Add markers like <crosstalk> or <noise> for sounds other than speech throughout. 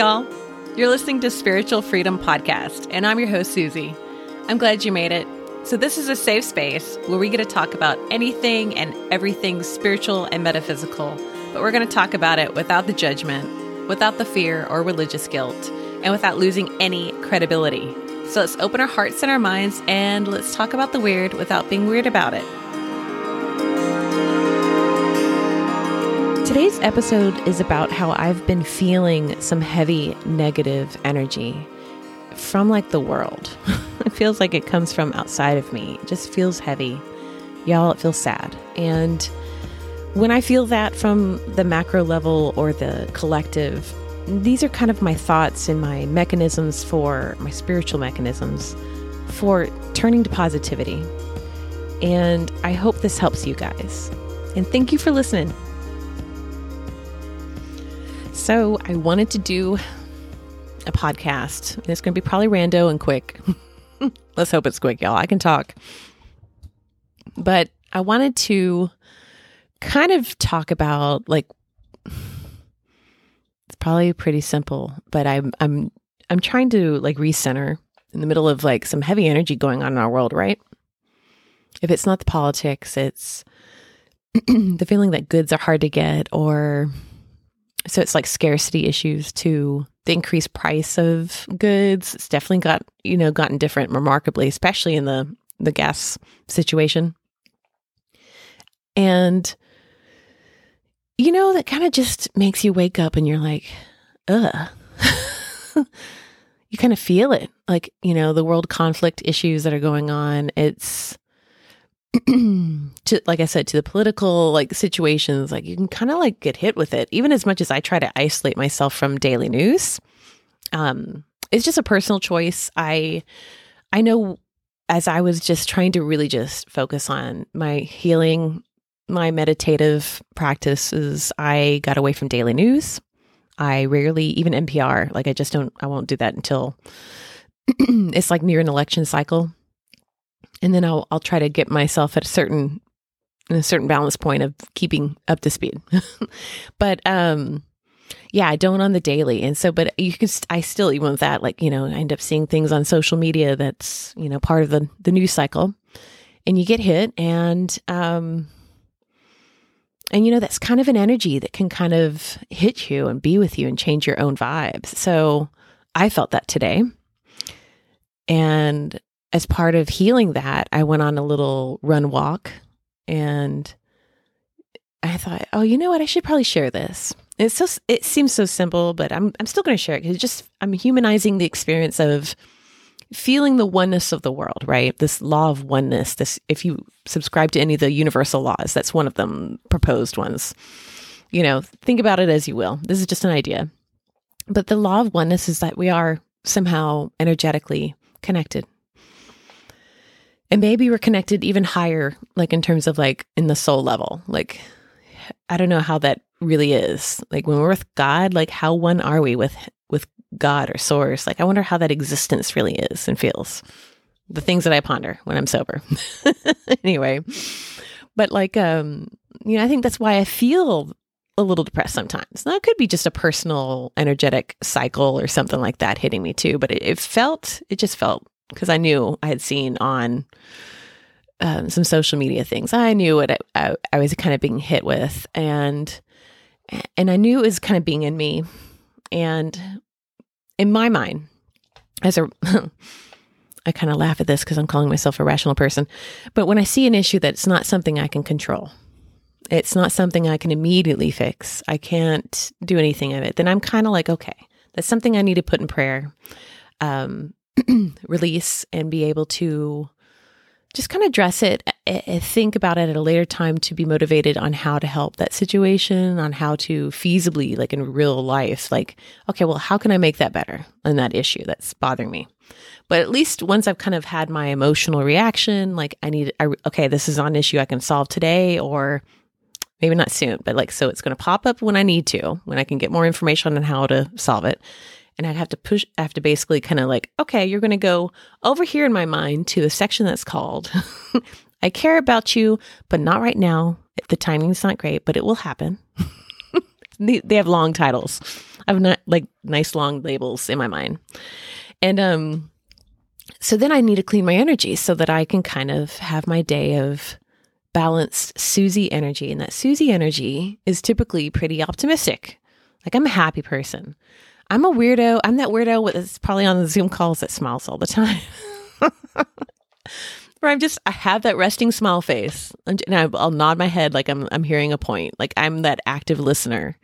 y'all. You're listening to Spiritual Freedom Podcast, and I'm your host, Susie. I'm glad you made it. So, this is a safe space where we get to talk about anything and everything spiritual and metaphysical, but we're going to talk about it without the judgment, without the fear or religious guilt, and without losing any credibility. So, let's open our hearts and our minds and let's talk about the weird without being weird about it. Today's episode is about how I've been feeling some heavy negative energy from like the world. <laughs> it feels like it comes from outside of me. It just feels heavy. Y'all, it feels sad. And when I feel that from the macro level or the collective, these are kind of my thoughts and my mechanisms for my spiritual mechanisms for turning to positivity. And I hope this helps you guys. And thank you for listening. So I wanted to do a podcast. It's going to be probably rando and quick. <laughs> Let's hope it's quick, y'all. I can talk. But I wanted to kind of talk about like it's probably pretty simple, but I'm I'm I'm trying to like recenter in the middle of like some heavy energy going on in our world, right? If it's not the politics, it's <clears throat> the feeling that goods are hard to get or so it's like scarcity issues to the increased price of goods. It's definitely got, you know, gotten different remarkably, especially in the the gas situation. And you know, that kind of just makes you wake up and you're like, ugh. <laughs> you kind of feel it. Like, you know, the world conflict issues that are going on. It's <clears throat> to like I said to the political like situations like you can kind of like get hit with it. Even as much as I try to isolate myself from daily news um it's just a personal choice. I I know as I was just trying to really just focus on my healing my meditative practices I got away from daily news. I rarely even NPR like I just don't I won't do that until <clears throat> it's like near an election cycle and then I'll I'll try to get myself at a certain a certain balance point of keeping up to speed. <laughs> but um yeah, I don't on the daily. And so but you can I still even with that like, you know, I end up seeing things on social media that's, you know, part of the the news cycle. And you get hit and um and you know that's kind of an energy that can kind of hit you and be with you and change your own vibes. So I felt that today. And as part of healing that, I went on a little run walk and I thought, oh, you know what? I should probably share this. It's so it seems so simple, but I'm I'm still going to share it because just I'm humanizing the experience of feeling the oneness of the world, right? This law of oneness. This, if you subscribe to any of the universal laws, that's one of them proposed ones. You know, think about it as you will. This is just an idea, but the law of oneness is that we are somehow energetically connected and maybe we're connected even higher like in terms of like in the soul level. Like i don't know how that really is. Like when we're with god like how one are we with with god or source? Like i wonder how that existence really is and feels. The things that i ponder when i'm sober. <laughs> Anyway. But like um you know i think that's why i feel a little depressed sometimes. It could be just a personal energetic cycle or something like that hitting me too but it, it felt it just felt because I knew I had seen on um, some social media things. I knew what I, I, I, was kind of being hit with, and and I knew it was kind of being in me, and in my mind, as a <laughs> I kind of laugh at this because I'm calling myself a rational person, but when I see an issue that's not something I can control, it's not something I can immediately fix. I can't do anything of it. Then I'm kind of like, okay, that's something I need to put in prayer. Um, <clears throat> release and be able to just kind of address it, eh, eh, think about it at a later time to be motivated on how to help that situation, on how to feasibly, like in real life, like, okay, well, how can I make that better in that issue that's bothering me? But at least once I've kind of had my emotional reaction, like I need, I, okay, this is an issue I can solve today or maybe not soon, but like, so it's going to pop up when I need to, when I can get more information on how to solve it and I have to push, I have to basically kind of like, okay, you're going to go over here in my mind to the section that's called, <laughs> I care about you, but not right now. The timing's not great, but it will happen. <laughs> they have long titles. I have not like nice long labels in my mind. And um so then I need to clean my energy so that I can kind of have my day of balanced Susie energy. And that Susie energy is typically pretty optimistic. Like I'm a happy person. I'm a weirdo. I'm that weirdo that's probably on the Zoom calls that smiles all the time. <laughs> Where I'm just, I have that resting smile face, and I'll nod my head like I'm, I'm hearing a point. Like I'm that active listener.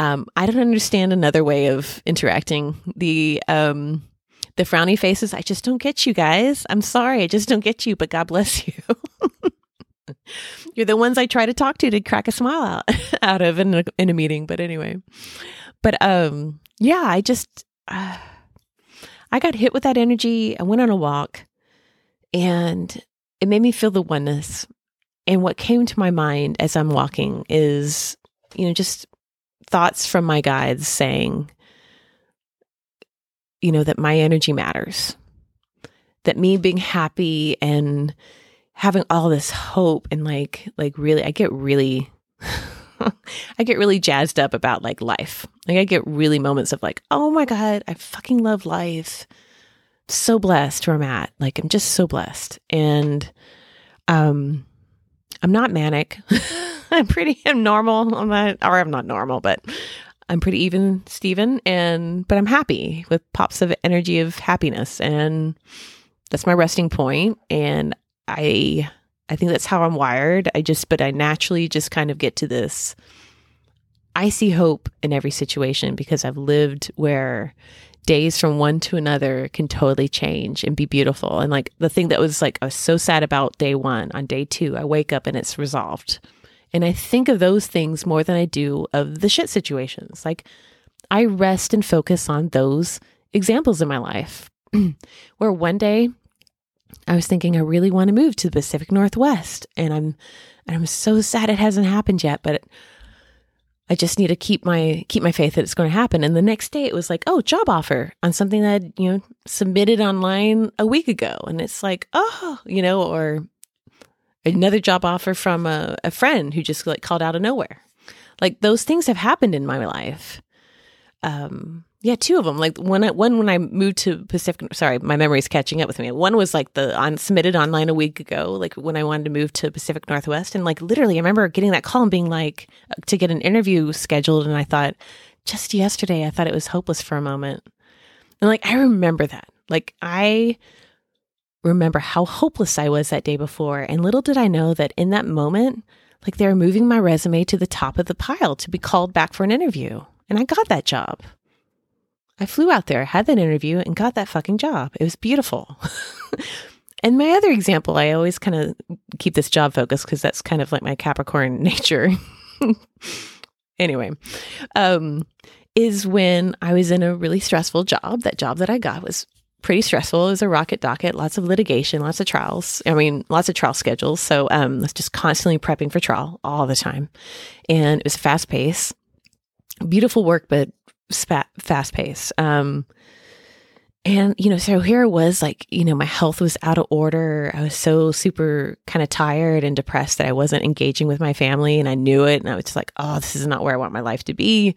Um, I don't understand another way of interacting. The um, the frowny faces, I just don't get you guys. I'm sorry, I just don't get you. But God bless you. <laughs> You're the ones I try to talk to to crack a smile out <laughs> out of in a, in a meeting. But anyway, but um, yeah, I just uh, <sighs> I got hit with that energy. I went on a walk, and it made me feel the oneness. And what came to my mind as I'm walking is, you know, just thoughts from my guides saying, you know, that my energy matters, that me being happy and having all this hope and like, like really, I get really, <laughs> <laughs> I get really jazzed up about like life. Like I get really moments of like, oh my God, I fucking love life. So blessed where I'm at. Like I'm just so blessed. And um I'm not manic. <laughs> I'm pretty I'm normal. I'm not or I'm not normal, but I'm pretty even Steven and but I'm happy with pops of energy of happiness and that's my resting point and I I think that's how I'm wired. I just but I naturally just kind of get to this I see hope in every situation because I've lived where days from one to another can totally change and be beautiful. And like the thing that was like I was so sad about day 1 on day 2 I wake up and it's resolved and I think of those things more than I do of the shit situations. Like I rest and focus on those examples in my life <clears throat> where one day I was thinking I really want to move to the Pacific Northwest and I'm and I'm so sad it hasn't happened yet, but I just need to keep my keep my faith that it's going to happen. And the next day it was like, oh, job offer on something that you know submitted online a week ago, and it's like, oh, you know, or another job offer from a, a friend who just like called out of nowhere. Like those things have happened in my life. Um, yeah, two of them. Like I, one when I moved to Pacific. Sorry, my memory's catching up with me. One was like the on submitted online a week ago, like when I wanted to move to Pacific Northwest, and like literally, I remember getting that call and being like to get an interview scheduled, and I thought just yesterday I thought it was hopeless for a moment, and like I remember that. Like I remember how hopeless I was that day before. And little did I know that in that moment, like they were moving my resume to the top of the pile to be called back for an interview. And I got that job. I flew out there, had that interview, and got that fucking job. It was beautiful. <laughs> and my other example, I always kind of keep this job focused because that's kind of like my Capricorn <laughs> nature. anyway, um, is when I was in a really stressful job. That job that I got was pretty stressful. It was a rocket docket, lots of litigation, lots of trials. I mean, lots of trial schedules. So um, was just constantly prepping for trial all the time, and it was fast pace. Beautiful work, but spat, fast pace. Um, and you know, so here it was like you know, my health was out of order. I was so super kind of tired and depressed that I wasn't engaging with my family, and I knew it. And I was just like, oh, this is not where I want my life to be.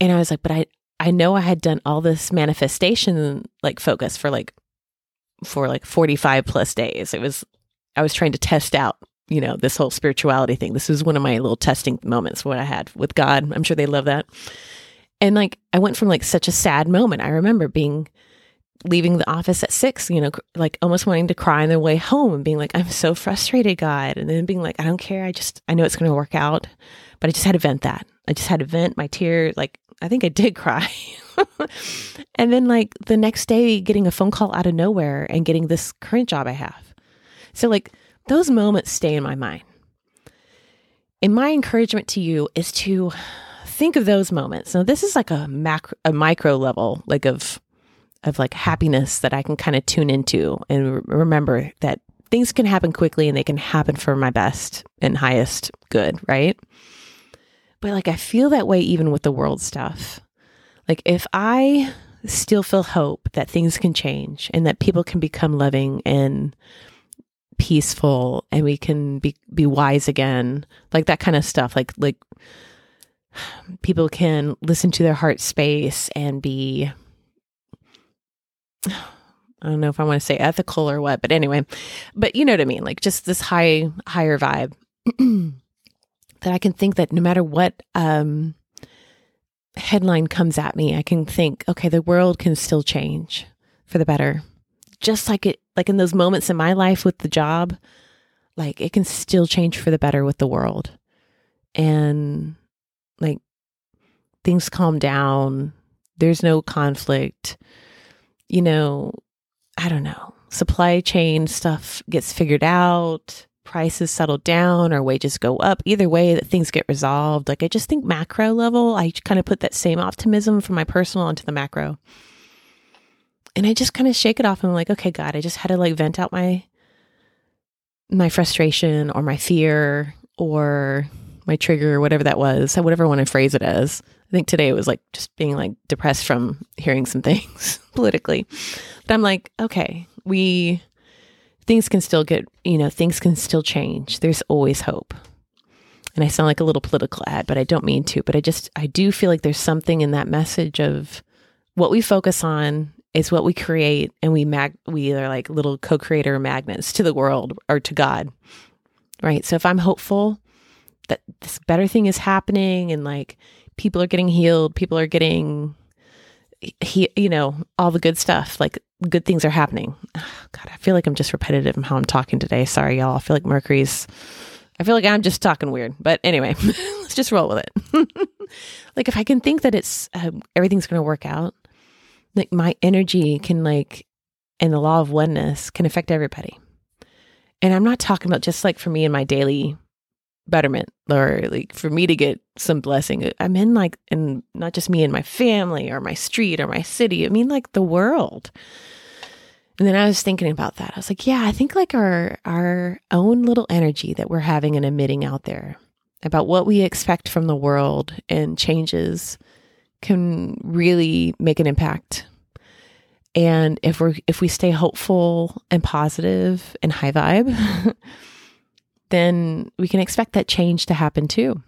And I was like, but I I know I had done all this manifestation like focus for like for like 45 plus days. It was I was trying to test out, you know, this whole spirituality thing. This was one of my little testing moments what I had with God. I'm sure they love that. And like I went from like such a sad moment. I remember being leaving the office at six, you know, like almost wanting to cry on the way home and being like, I'm so frustrated, God. And then being like, I don't care. I just, I know it's going to work out. But I just had to vent that. I just had to vent my tear, like I think I did <laughs> cry. and then, like, the next day, getting a phone call out of nowhere and getting this current job I have. So, like, those moments stay in my mind. And my encouragement to you is to think of those moments. Now, this is like a macro, a micro level, like of, of like happiness that I can kind of tune into and re- remember that things can happen quickly and they can happen for my best and highest good, right? But like, I feel that way even with the world stuff. Like, if I still feel hope that things can change and that people can become loving and peaceful and we can be be wise again like that kind of stuff like like people can listen to their heart space and be I don't know if I want to say ethical or what, but anyway, but you know what I mean, like just this high higher vibe <clears throat> that I can think that no matter what um headline comes at me, I can think, okay, the world can still change for the better. Just like it like in those moments in my life with the job, like it can still change for the better with the world. And like things calm down, there's no conflict. You know, I don't know. Supply chain stuff gets figured out, prices settle down or wages go up. Either way, that things get resolved. Like I just think macro level, I kind of put that same optimism from my personal onto the macro. And I just kind of shake it off and I'm like, okay, God, I just had to like vent out my my frustration or my fear or my trigger or whatever that was, whatever I want to phrase it as. I think today it was like just being like depressed from hearing some <laughs> things politically. But I'm like, okay, we things can still get, you know, things can still change. There's always hope. And I sound like a little political ad, but I don't mean to. But I just, I do feel like there's something in that message of what we focus on is what we create, and we mag, we are like little co-creator magnets to the world or to God, right? So if I'm hopeful that this better thing is happening, and like people are getting healed, people are getting he, you know, all the good stuff, like good things are happening. <sighs> God, I feel like I'm just repetitive in how I'm talking today. Sorry, y'all. I feel like Mercury's, I feel like I'm just talking weird. But anyway, <laughs> let's just roll with it. <laughs> like if I can think that it's, uh, everything's going to work out, like my energy can like, and the law of oneness can affect everybody. And I'm not talking about just like for me in my daily betterment or like for me to get some blessing. I'm in like, and not just me and my family or my street or my city. I mean, like the world. And then I was thinking about that. I was like, yeah, I think like our our own little energy that we're having and emitting out there about what we expect from the world and changes can really make an impact. And if we're if we stay hopeful and positive and high vibe, <laughs> then we can expect that change to happen too.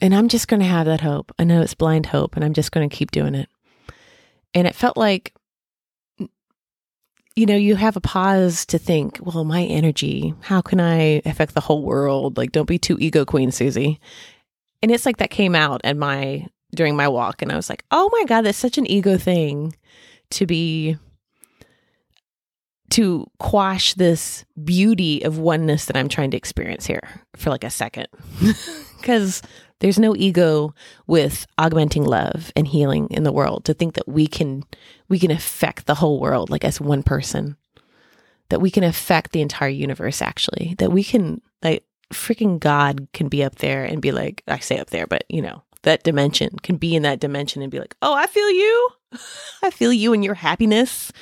And I'm just going to have that hope. I know it's blind hope, and I'm just going to keep doing it. And it felt like, you know, you have a pause to think, well, my energy, how can I affect the whole world? Like, don't be too ego queen, Susie. And it's like that came out at my, during my walk. And I was like, oh my God, that's such an ego thing to be to quash this beauty of oneness that I'm trying to experience here for like a second. <laughs> Because there's no ego with augmenting love and healing in the world to think that we can we can affect the whole world like as one person. That we can affect the entire universe actually. That we can like freaking God can be up there and be like I say up there, but you know, that dimension can be in that dimension and be like, "Oh, I feel you. <laughs> I feel you and your happiness."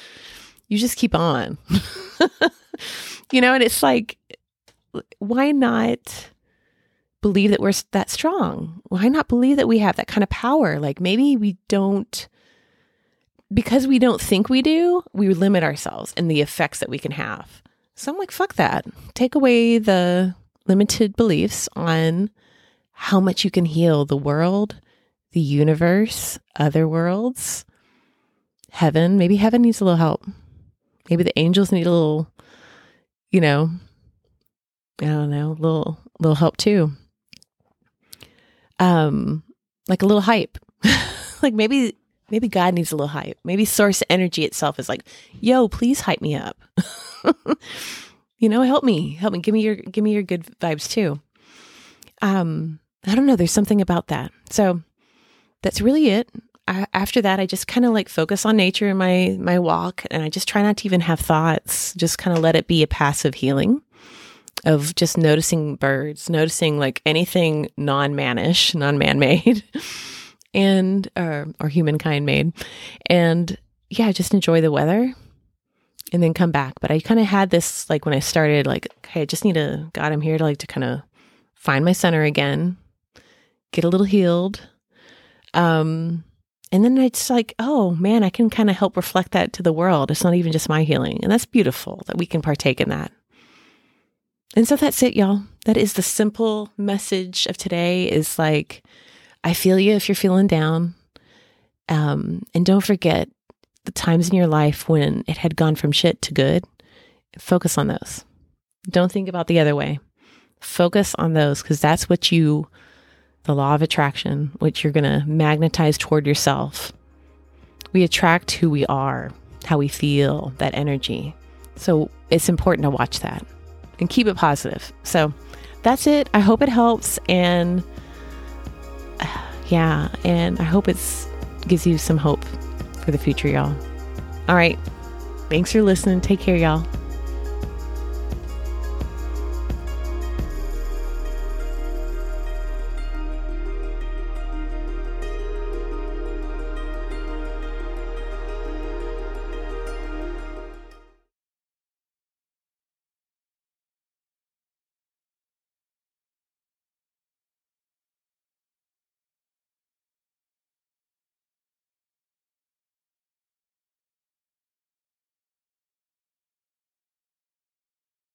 you just keep on. <laughs> you know, and it's like, why not believe that we're that strong? Why not believe that we have that kind of power? Like maybe we don't, because we don't think we do, we limit ourselves and the effects that we can have. So I'm like, fuck that. Take away the limited beliefs on how much you can heal the world, the universe, other worlds, heaven. Maybe heaven needs a little help. Maybe the angels need a little, you know, I don't know, little little help too. Um, like a little hype. <laughs> like maybe maybe God needs a little hype. Maybe source energy itself is like, yo, please hype me up. <laughs> you know, help me. Help me. Give me your give me your good vibes too. Um, I don't know, there's something about that. So that's really it. I, after that, I just kind of like focus on nature in my my walk, and I just try not to even have thoughts. Just kind of let it be a passive healing of just noticing birds, noticing like anything non-mannish, non-man-made, <laughs> and or humankind made, and yeah, just enjoy the weather, and then come back. But I kind of had this like when I started, like, okay, I just need to God, I'm here to like to kind of find my center again, get a little healed. Um, and then it's like, oh man, I can kind of help reflect that to the world. It's not even just my healing. And that's beautiful that we can partake in that. And so that's it, y'all. That is the simple message of today is like, I feel you if you're feeling down. Um, and don't forget the times in your life when it had gone from shit to good. Focus on those. Don't think about the other way. Focus on those because that's what you, the law of attraction, which you're going to magnetize toward yourself. We attract who we are, how we feel, that energy. So it's important to watch that and keep it positive. So that's it. I hope it helps. And uh, <sighs> yeah, and I hope it's gives you some hope for the future, y'all. All right. Thanks for listening. Take care, y'all.